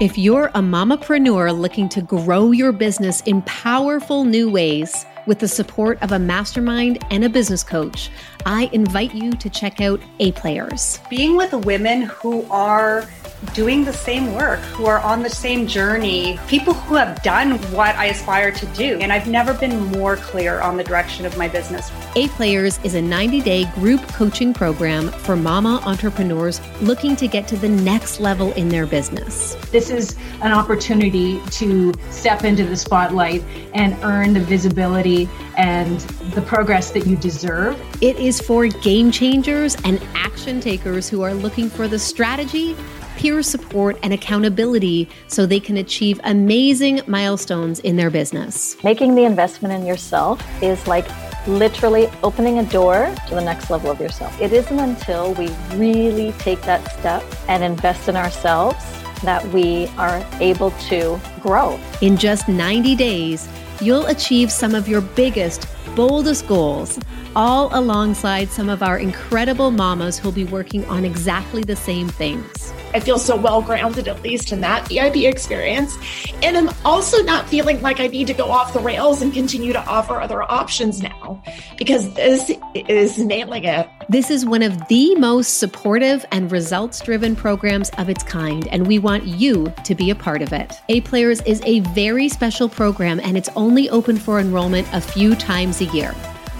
If you're a mamapreneur looking to grow your business in powerful new ways with the support of a mastermind and a business coach, I invite you to check out A Players. Being with women who are doing the same work, who are on the same journey, people who have done what I aspire to do. And I've never been more clear on the direction of my business. A Players is a 90 day group coaching program for mama entrepreneurs looking to get to the next level in their business. This is an opportunity to step into the spotlight and earn the visibility and the progress that you deserve. It is for game changers and action takers who are looking for the strategy peer support, and accountability so they can achieve amazing milestones in their business. Making the investment in yourself is like literally opening a door to the next level of yourself. It isn't until we really take that step and invest in ourselves that we are able to grow. In just 90 days, you'll achieve some of your biggest, boldest goals, all alongside some of our incredible mamas who'll be working on exactly the same things. I feel so well grounded, at least in that EIB experience. And I'm also not feeling like I need to go off the rails and continue to offer other options now because this is nailing it. This is one of the most supportive and results driven programs of its kind, and we want you to be a part of it. A Players is a very special program, and it's only open for enrollment a few times a year.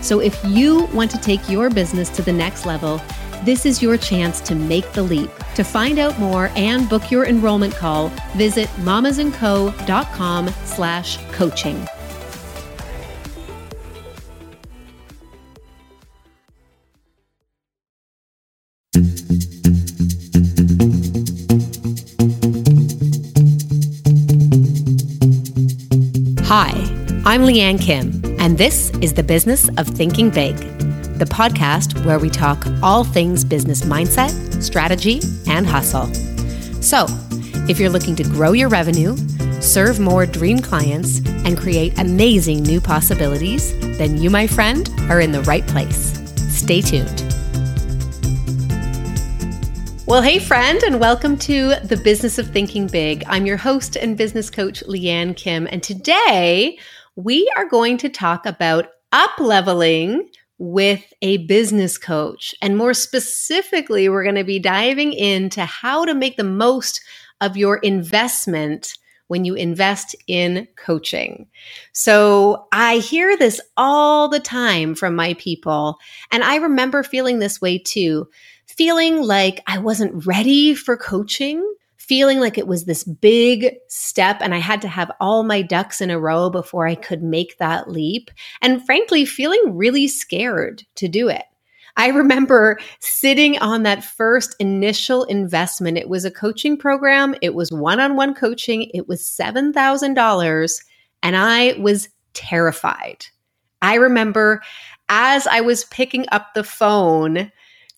So if you want to take your business to the next level, this is your chance to make the leap. To find out more and book your enrollment call, visit mamasandco.com slash coaching. Hi, I'm Lianne Kim, and this is the business of thinking big the podcast where we talk all things business mindset, strategy, and hustle. So, if you're looking to grow your revenue, serve more dream clients, and create amazing new possibilities, then you, my friend, are in the right place. Stay tuned. Well, hey, friend, and welcome to the Business of Thinking Big. I'm your host and business coach, Lianne Kim, and today we are going to talk about up leveling with a business coach. And more specifically, we're going to be diving into how to make the most of your investment when you invest in coaching. So I hear this all the time from my people. And I remember feeling this way too, feeling like I wasn't ready for coaching feeling like it was this big step and I had to have all my ducks in a row before I could make that leap. And frankly, feeling really scared to do it. I remember sitting on that first initial investment. It was a coaching program, it was one on one coaching, it was $7,000, and I was terrified. I remember as I was picking up the phone,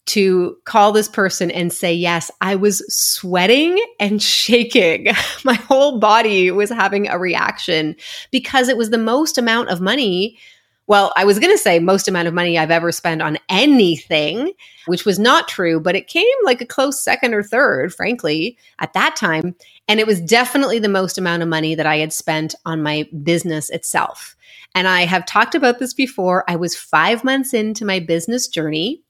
to call this person and say yes, I was sweating and shaking. My whole body was having a reaction because it was the most amount of money. Well, I was going to say most amount of money I've ever spent on anything, which was not true, but it came like a close second or third, frankly, at that time. And it was definitely the most amount of money that I had spent on my business itself. And I have talked about this before. I was five months into my business journey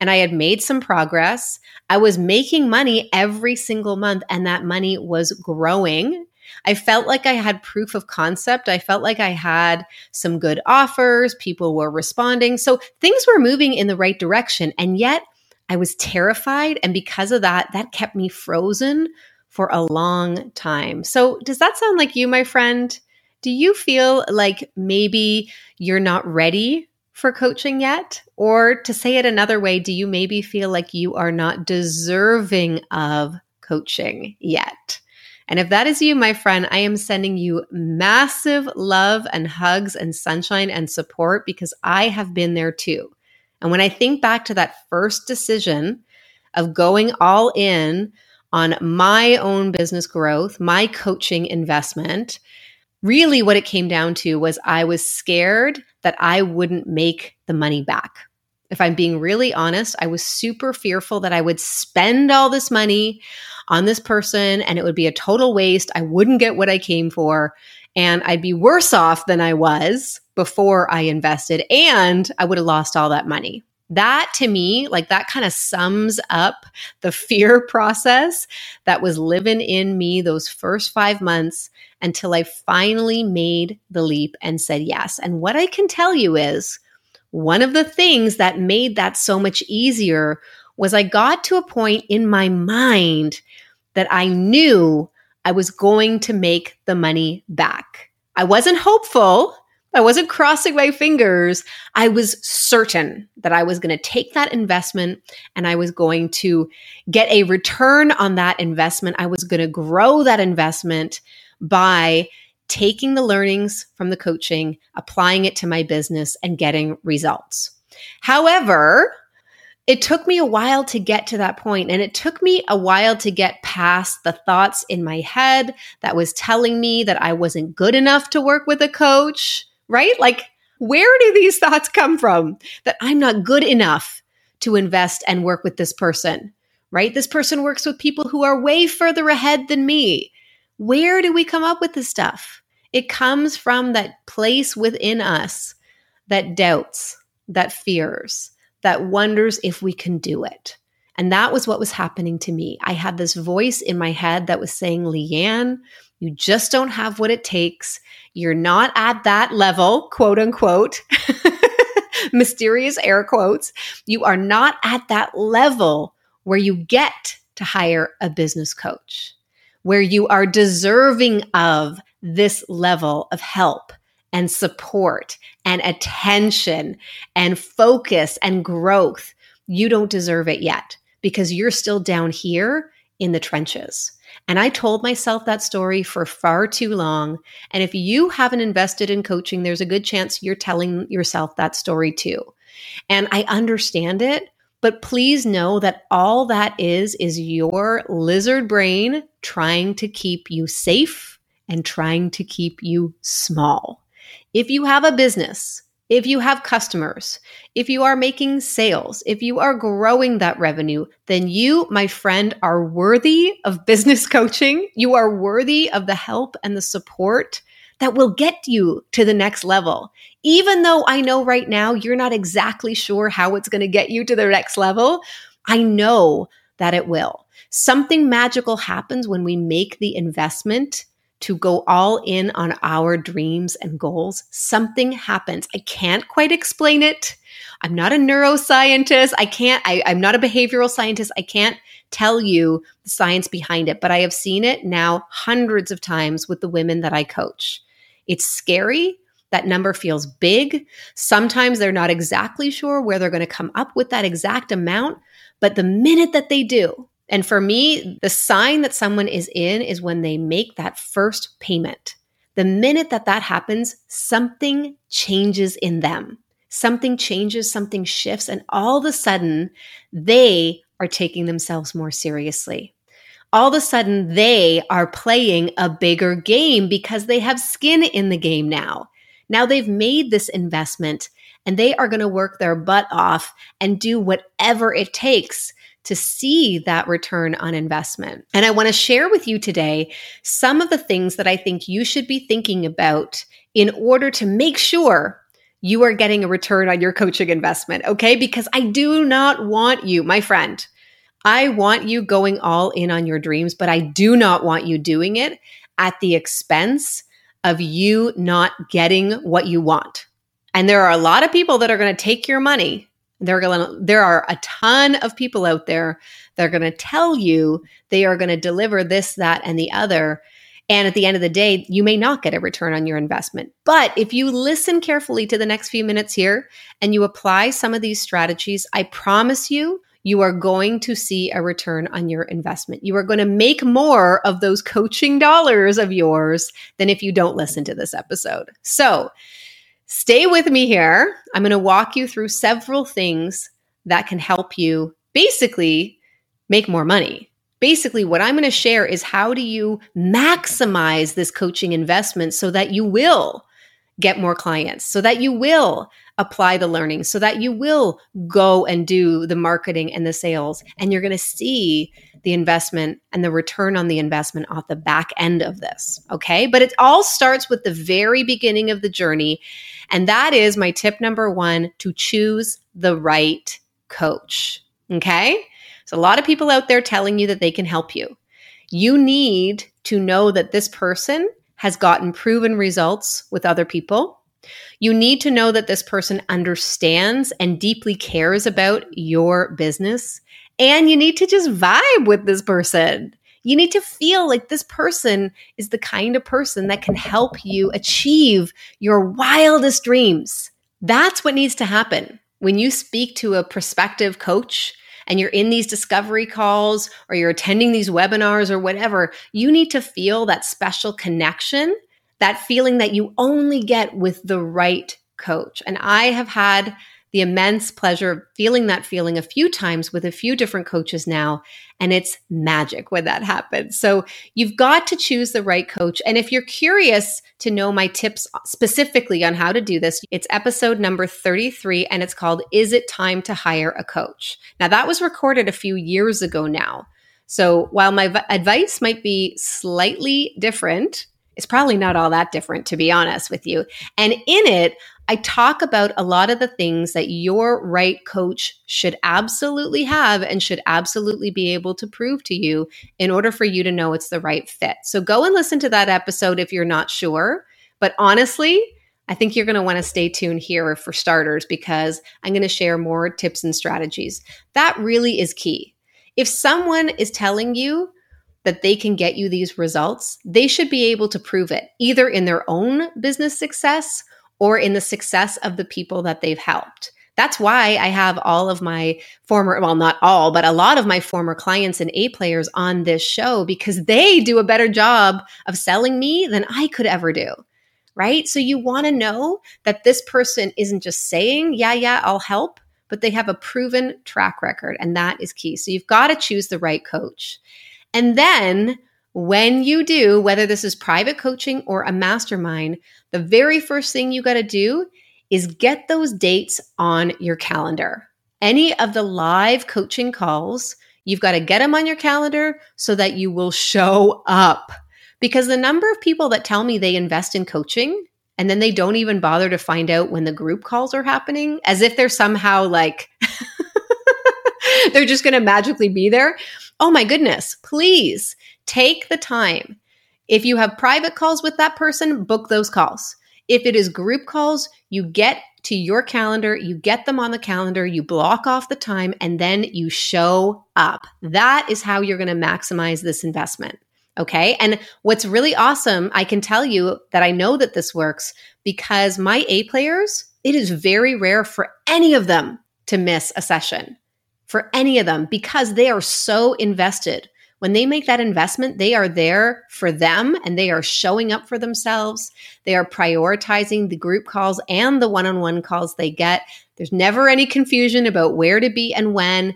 and I had made some progress. I was making money every single month, and that money was growing. I felt like I had proof of concept. I felt like I had some good offers. People were responding. So things were moving in the right direction. And yet I was terrified. And because of that, that kept me frozen for a long time. So does that sound like you, my friend? Do you feel like maybe you're not ready for coaching yet? Or to say it another way, do you maybe feel like you are not deserving of coaching yet? And if that is you, my friend, I am sending you massive love and hugs and sunshine and support because I have been there too. And when I think back to that first decision of going all in on my own business growth, my coaching investment, really what it came down to was I was scared that I wouldn't make the money back. If I'm being really honest, I was super fearful that I would spend all this money on this person and it would be a total waste. I wouldn't get what I came for and I'd be worse off than I was before I invested and I would have lost all that money. That to me, like that kind of sums up the fear process that was living in me those first five months until I finally made the leap and said yes. And what I can tell you is one of the things that made that so much easier was I got to a point in my mind that I knew I was going to make the money back. I wasn't hopeful. I wasn't crossing my fingers. I was certain that I was going to take that investment and I was going to get a return on that investment. I was going to grow that investment by taking the learnings from the coaching, applying it to my business, and getting results. However, it took me a while to get to that point and it took me a while to get past the thoughts in my head that was telling me that I wasn't good enough to work with a coach, right? Like, where do these thoughts come from that I'm not good enough to invest and work with this person, right? This person works with people who are way further ahead than me. Where do we come up with this stuff? It comes from that place within us that doubts, that fears, that wonders if we can do it. And that was what was happening to me. I had this voice in my head that was saying, Lianne, you just don't have what it takes. You're not at that level, quote unquote, mysterious air quotes. You are not at that level where you get to hire a business coach where you are deserving of this level of help and support and attention and focus and growth. You don't deserve it yet because you're still down here in the trenches. And I told myself that story for far too long. And if you haven't invested in coaching, there's a good chance you're telling yourself that story too. And I understand it but please know that all that is, is your lizard brain trying to keep you safe and trying to keep you small. If you have a business, if you have customers, if you are making sales, if you are growing that revenue, then you, my friend, are worthy of business coaching. You are worthy of the help and the support that will get you to the next level. Even though I know right now you're not exactly sure how it's going to get you to the next level, I know that it will. Something magical happens when we make the investment to go all in on our dreams and goals. Something happens. I can't quite explain it. I'm not a neuroscientist. I can't, I, I'm not a behavioral scientist. I can't tell you the science behind it, but I have seen it now hundreds of times with the women that I coach. It's scary. That number feels big. Sometimes they're not exactly sure where they're going to come up with that exact amount. But the minute that they do, and for me, the sign that someone is in is when they make that first payment. The minute that that happens, something changes in them. Something changes, something shifts, and all of a sudden, they are taking themselves more seriously all of a sudden they are playing a bigger game because they have skin in the game now. Now they've made this investment and they are going to work their butt off and do whatever it takes to see that return on investment. And I want to share with you today some of the things that I think you should be thinking about in order to make sure you are getting a return on your coaching investment. Okay. Because I do not want you, my friend, I want you going all in on your dreams, but I do not want you doing it at the expense of you not getting what you want. And there are a lot of people that are going to take your money. They're going to, there are a ton of people out there that are going to tell you they are going to deliver this, that, and the other. And at the end of the day, you may not get a return on your investment. But if you listen carefully to the next few minutes here and you apply some of these strategies, I promise you, you are going to see a return on your investment. You are going to make more of those coaching dollars of yours than if you don't listen to this episode. So, stay with me here. I'm going to walk you through several things that can help you basically make more money. Basically, what I'm going to share is how do you maximize this coaching investment so that you will get more clients, so that you will apply the learning so that you will go and do the marketing and the sales and you're going to see the investment and the return on the investment off the back end of this. Okay. But it all starts with the very beginning of the journey. And that is my tip number one to choose the right coach. Okay. So a lot of people out there telling you that they can help you. You need to know that this person has gotten proven results with other people. You need to know that this person understands and deeply cares about your business. And you need to just vibe with this person. You need to feel like this person is the kind of person that can help you achieve your wildest dreams. That's what needs to happen. When you speak to a prospective coach, and you're in these discovery calls or you're attending these webinars or whatever, you need to feel that special connection, that feeling that you only get with the right coach. And I have had the immense pleasure of feeling that feeling a few times with a few different coaches now. And it's magic when that happens. So you've got to choose the right coach. And if you're curious to know my tips specifically on how to do this, it's episode number 33 and it's called Is It Time to Hire a Coach? Now, that was recorded a few years ago now. So while my v- advice might be slightly different, it's probably not all that different, to be honest with you. And in it, I talk about a lot of the things that your right coach should absolutely have and should absolutely be able to prove to you in order for you to know it's the right fit. So go and listen to that episode if you're not sure. But honestly, I think you're going to want to stay tuned here for starters because I'm going to share more tips and strategies. That really is key. If someone is telling you that they can get you these results, they should be able to prove it either in their own business success or in the success of the people that they've helped. That's why I have all of my former, well, not all, but a lot of my former clients and A players on this show because they do a better job of selling me than I could ever do. Right. So you want to know that this person isn't just saying, yeah, yeah, I'll help, but they have a proven track record. And that is key. So you've got to choose the right coach. And then when you do, whether this is private coaching or a mastermind, the very first thing you got to do is get those dates on your calendar. Any of the live coaching calls, you've got to get them on your calendar so that you will show up. Because the number of people that tell me they invest in coaching and then they don't even bother to find out when the group calls are happening, as if they're somehow like, they're just going to magically be there. Oh my goodness, please take the time. If you have private calls with that person, book those calls. If it is group calls, you get to your calendar, you get them on the calendar, you block off the time, and then you show up. That is how you're going to maximize this investment. Okay. And what's really awesome, I can tell you that I know that this works because my A players, it is very rare for any of them to miss a session, for any of them, because they are so invested when they make that investment, they are there for them and they are showing up for themselves. They are prioritizing the group calls and the one on one calls they get. There's never any confusion about where to be and when.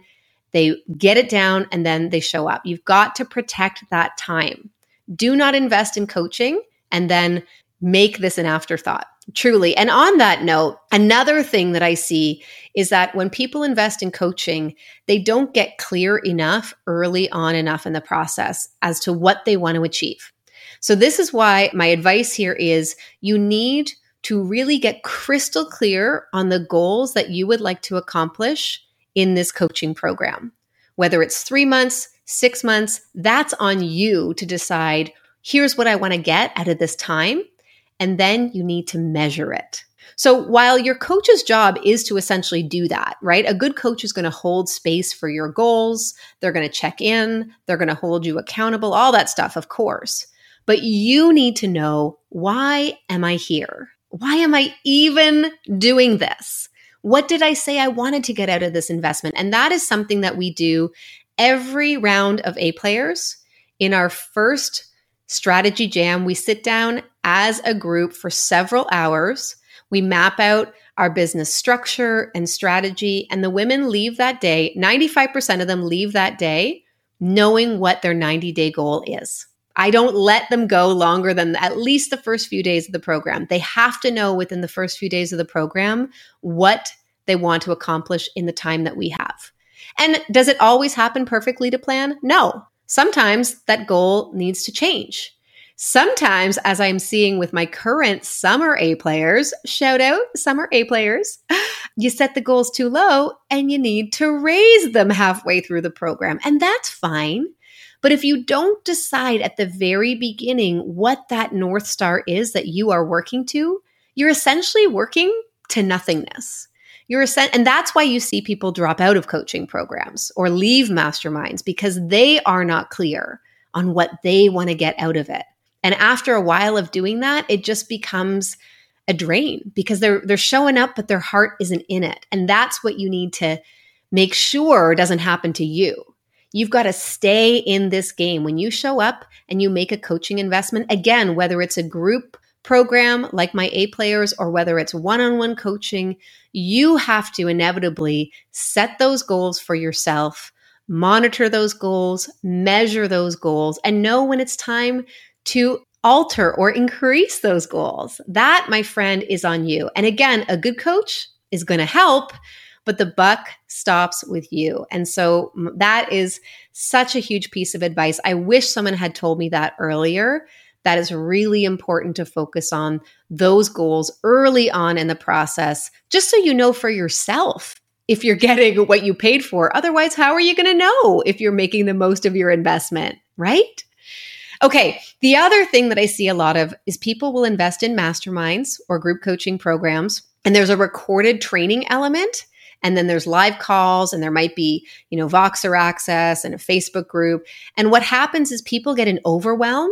They get it down and then they show up. You've got to protect that time. Do not invest in coaching and then make this an afterthought. Truly. And on that note, another thing that I see is that when people invest in coaching, they don't get clear enough early on enough in the process as to what they want to achieve. So, this is why my advice here is you need to really get crystal clear on the goals that you would like to accomplish in this coaching program. Whether it's three months, six months, that's on you to decide here's what I want to get out of this time and then you need to measure it. So while your coach's job is to essentially do that, right? A good coach is going to hold space for your goals. They're going to check in. They're going to hold you accountable, all that stuff, of course. But you need to know why am I here? Why am I even doing this? What did I say I wanted to get out of this investment? And that is something that we do every round of A players. In our first strategy jam, we sit down as a group for several hours. We map out our business structure and strategy, and the women leave that day, 95% of them leave that day knowing what their 90 day goal is. I don't let them go longer than at least the first few days of the program. They have to know within the first few days of the program what they want to accomplish in the time that we have. And does it always happen perfectly to plan? No. Sometimes that goal needs to change. Sometimes, as I'm seeing with my current summer A players, shout out summer A players, you set the goals too low and you need to raise them halfway through the program. And that's fine. But if you don't decide at the very beginning what that North Star is that you are working to, you're essentially working to nothingness. You're a and that's why you see people drop out of coaching programs or leave masterminds because they are not clear on what they want to get out of it. And after a while of doing that, it just becomes a drain because they're they're showing up but their heart isn't in it. And that's what you need to make sure doesn't happen to you. You've got to stay in this game. When you show up and you make a coaching investment, again, whether it's a group program like my A players or whether it's one on one coaching, you have to inevitably set those goals for yourself, monitor those goals, measure those goals, and know when it's time to alter or increase those goals. That, my friend, is on you. And again, a good coach is going to help, but the buck stops with you. And so that is such a huge piece of advice. I wish someone had told me that earlier. That is really important to focus on those goals early on in the process, just so you know for yourself if you're getting what you paid for. Otherwise, how are you going to know if you're making the most of your investment, right? Okay. The other thing that I see a lot of is people will invest in masterminds or group coaching programs, and there's a recorded training element. And then there's live calls, and there might be, you know, Voxer access and a Facebook group. And what happens is people get an overwhelm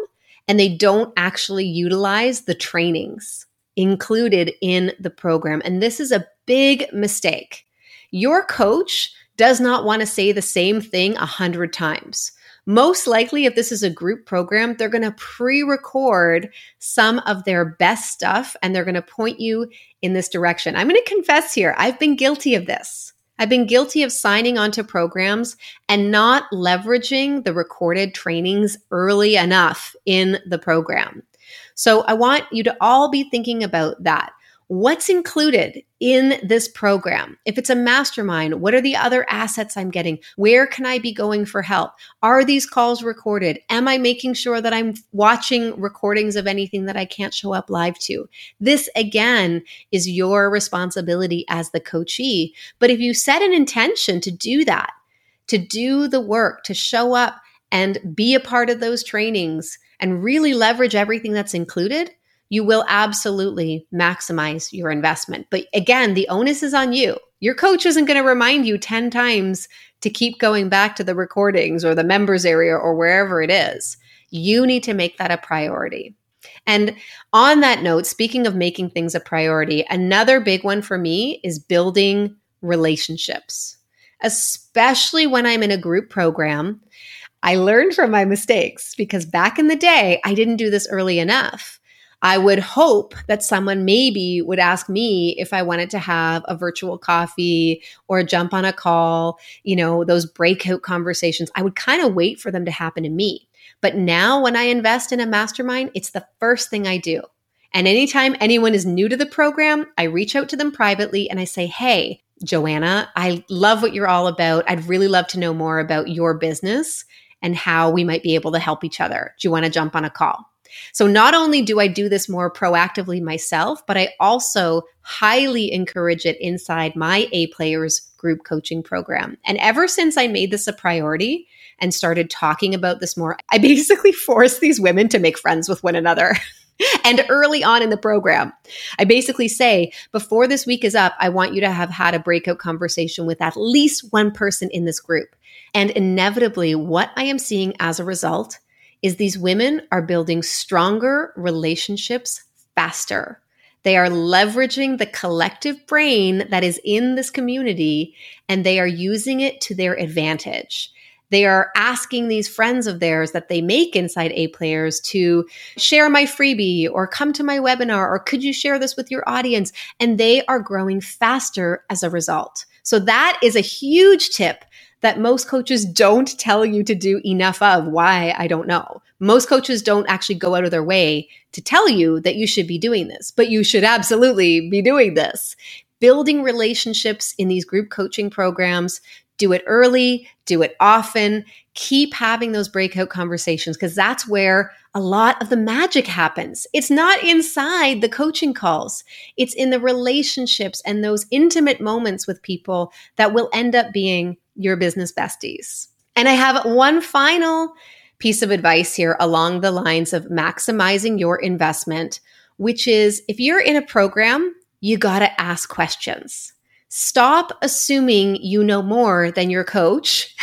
and they don't actually utilize the trainings included in the program. And this is a big mistake. Your coach does not want to say the same thing a hundred times. Most likely, if this is a group program, they're going to pre record some of their best stuff and they're going to point you in this direction. I'm going to confess here, I've been guilty of this. I've been guilty of signing onto programs and not leveraging the recorded trainings early enough in the program. So I want you to all be thinking about that. What's included in this program? If it's a mastermind, what are the other assets I'm getting? Where can I be going for help? Are these calls recorded? Am I making sure that I'm watching recordings of anything that I can't show up live to? This again is your responsibility as the coachee. But if you set an intention to do that, to do the work, to show up and be a part of those trainings and really leverage everything that's included, you will absolutely maximize your investment. But again, the onus is on you. Your coach isn't going to remind you 10 times to keep going back to the recordings or the members area or wherever it is. You need to make that a priority. And on that note, speaking of making things a priority, another big one for me is building relationships, especially when I'm in a group program. I learned from my mistakes because back in the day, I didn't do this early enough. I would hope that someone maybe would ask me if I wanted to have a virtual coffee or jump on a call, you know, those breakout conversations. I would kind of wait for them to happen to me. But now when I invest in a mastermind, it's the first thing I do. And anytime anyone is new to the program, I reach out to them privately and I say, Hey, Joanna, I love what you're all about. I'd really love to know more about your business and how we might be able to help each other. Do you want to jump on a call? So not only do I do this more proactively myself, but I also highly encourage it inside my A players group coaching program. And ever since I made this a priority and started talking about this more, I basically force these women to make friends with one another. and early on in the program, I basically say, before this week is up, I want you to have had a breakout conversation with at least one person in this group. And inevitably, what I am seeing as a result is these women are building stronger relationships faster. They are leveraging the collective brain that is in this community and they are using it to their advantage. They are asking these friends of theirs that they make inside A players to share my freebie or come to my webinar or could you share this with your audience? And they are growing faster as a result. So that is a huge tip that most coaches don't tell you to do enough of. Why? I don't know. Most coaches don't actually go out of their way to tell you that you should be doing this, but you should absolutely be doing this. Building relationships in these group coaching programs Do it early, do it often, keep having those breakout conversations because that's where a lot of the magic happens. It's not inside the coaching calls, it's in the relationships and those intimate moments with people that will end up being your business besties. And I have one final piece of advice here along the lines of maximizing your investment, which is if you're in a program, you got to ask questions. Stop assuming you know more than your coach.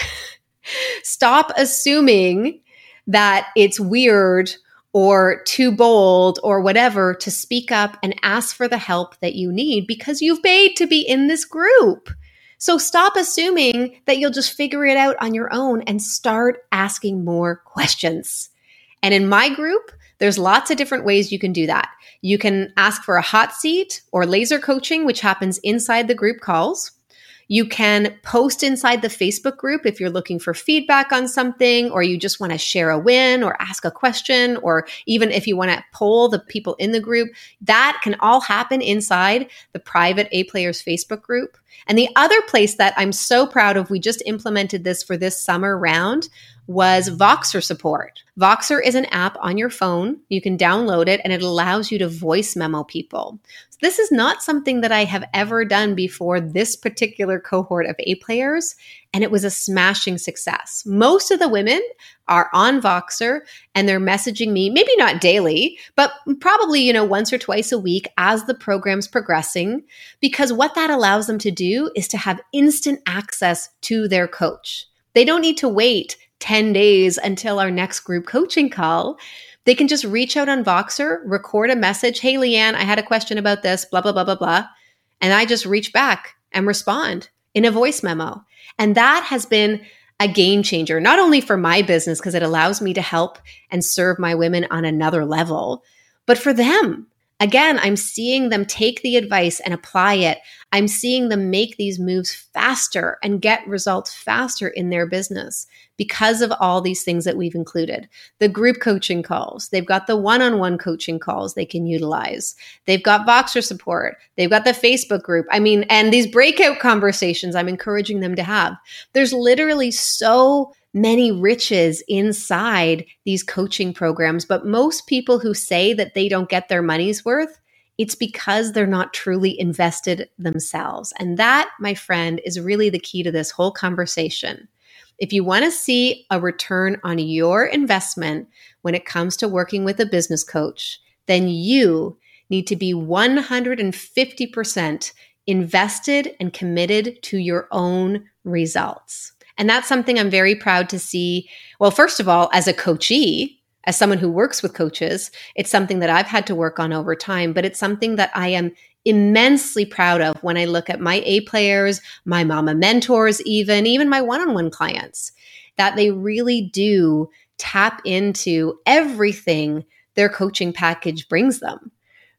Stop assuming that it's weird or too bold or whatever to speak up and ask for the help that you need because you've paid to be in this group. So stop assuming that you'll just figure it out on your own and start asking more questions. And in my group, there's lots of different ways you can do that. You can ask for a hot seat or laser coaching, which happens inside the group calls. You can post inside the Facebook group if you're looking for feedback on something, or you just want to share a win or ask a question, or even if you want to poll the people in the group. That can all happen inside the private A Players Facebook group. And the other place that I'm so proud of, we just implemented this for this summer round, was Voxer support. Voxer is an app on your phone. You can download it and it allows you to voice memo people. So this is not something that I have ever done before this particular cohort of A players, and it was a smashing success. Most of the women are on Voxer and they're messaging me, maybe not daily, but probably, you know, once or twice a week as the program's progressing, because what that allows them to do is to have instant access to their coach. They don't need to wait 10 days until our next group coaching call. They can just reach out on Voxer, record a message. Hey, Lianne, I had a question about this, blah, blah, blah, blah, blah. And I just reach back and respond in a voice memo. And that has been a game changer, not only for my business, because it allows me to help and serve my women on another level, but for them Again, I'm seeing them take the advice and apply it. I'm seeing them make these moves faster and get results faster in their business because of all these things that we've included. The group coaching calls, they've got the one on one coaching calls they can utilize. They've got Voxer support. They've got the Facebook group. I mean, and these breakout conversations I'm encouraging them to have. There's literally so many riches inside these coaching programs. But most people who say that they don't get their money's worth, it's because they're not truly invested themselves. And that, my friend, is really the key to this whole conversation. If you want to see a return on your investment when it comes to working with a business coach, then you need to be 150% invested and committed to your own results. And that's something I'm very proud to see. Well, first of all, as a coachee, as someone who works with coaches, it's something that I've had to work on over time, but it's something that I am immensely proud of when I look at my A players, my mama mentors, even, even my one on one clients, that they really do tap into everything their coaching package brings them.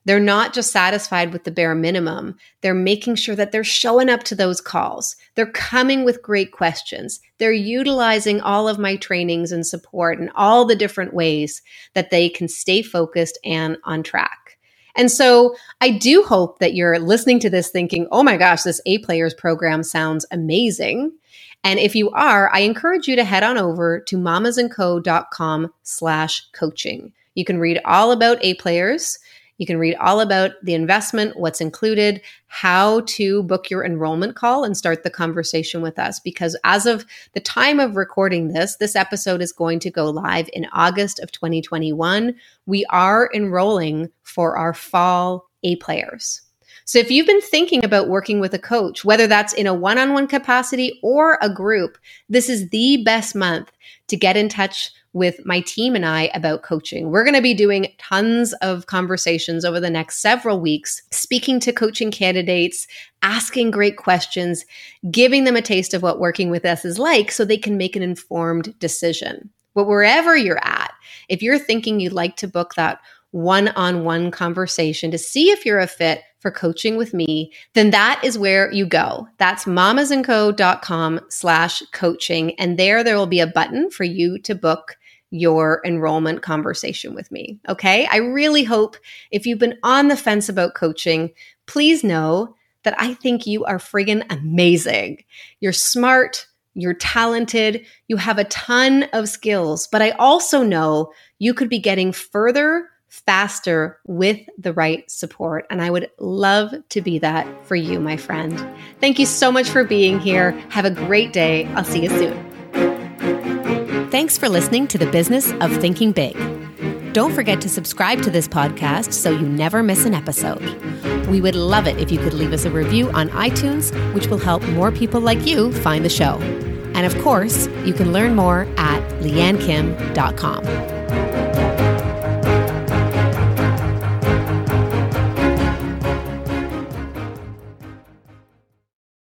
They're not just satisfied with the bare minimum. They're making sure that they're showing up to those calls. They're coming with great questions. They're utilizing all of my trainings and support and all the different ways that they can stay focused and on track. And so I do hope that you're listening to this thinking, oh my gosh, this A Players program sounds amazing. And if you are, I encourage you to head on over to mamasandco.com slash coaching. You can read all about A Players. You can read all about the investment, what's included, how to book your enrollment call and start the conversation with us. Because as of the time of recording this, this episode is going to go live in August of 2021. We are enrolling for our fall A players. So if you've been thinking about working with a coach, whether that's in a one on one capacity or a group, this is the best month to get in touch with my team and I about coaching. We're going to be doing tons of conversations over the next several weeks, speaking to coaching candidates, asking great questions, giving them a taste of what working with us is like so they can make an informed decision. But wherever you're at, if you're thinking you'd like to book that one on one conversation to see if you're a fit for coaching with me, then that is where you go. That's mamasandco.com slash coaching. And there, there will be a button for you to book your enrollment conversation with me. Okay. I really hope if you've been on the fence about coaching, please know that I think you are friggin' amazing. You're smart, you're talented, you have a ton of skills, but I also know you could be getting further faster with the right support. And I would love to be that for you, my friend. Thank you so much for being here. Have a great day. I'll see you soon. Thanks for listening to the business of thinking big. Don't forget to subscribe to this podcast so you never miss an episode. We would love it if you could leave us a review on iTunes, which will help more people like you find the show. And of course, you can learn more at liannekim.com.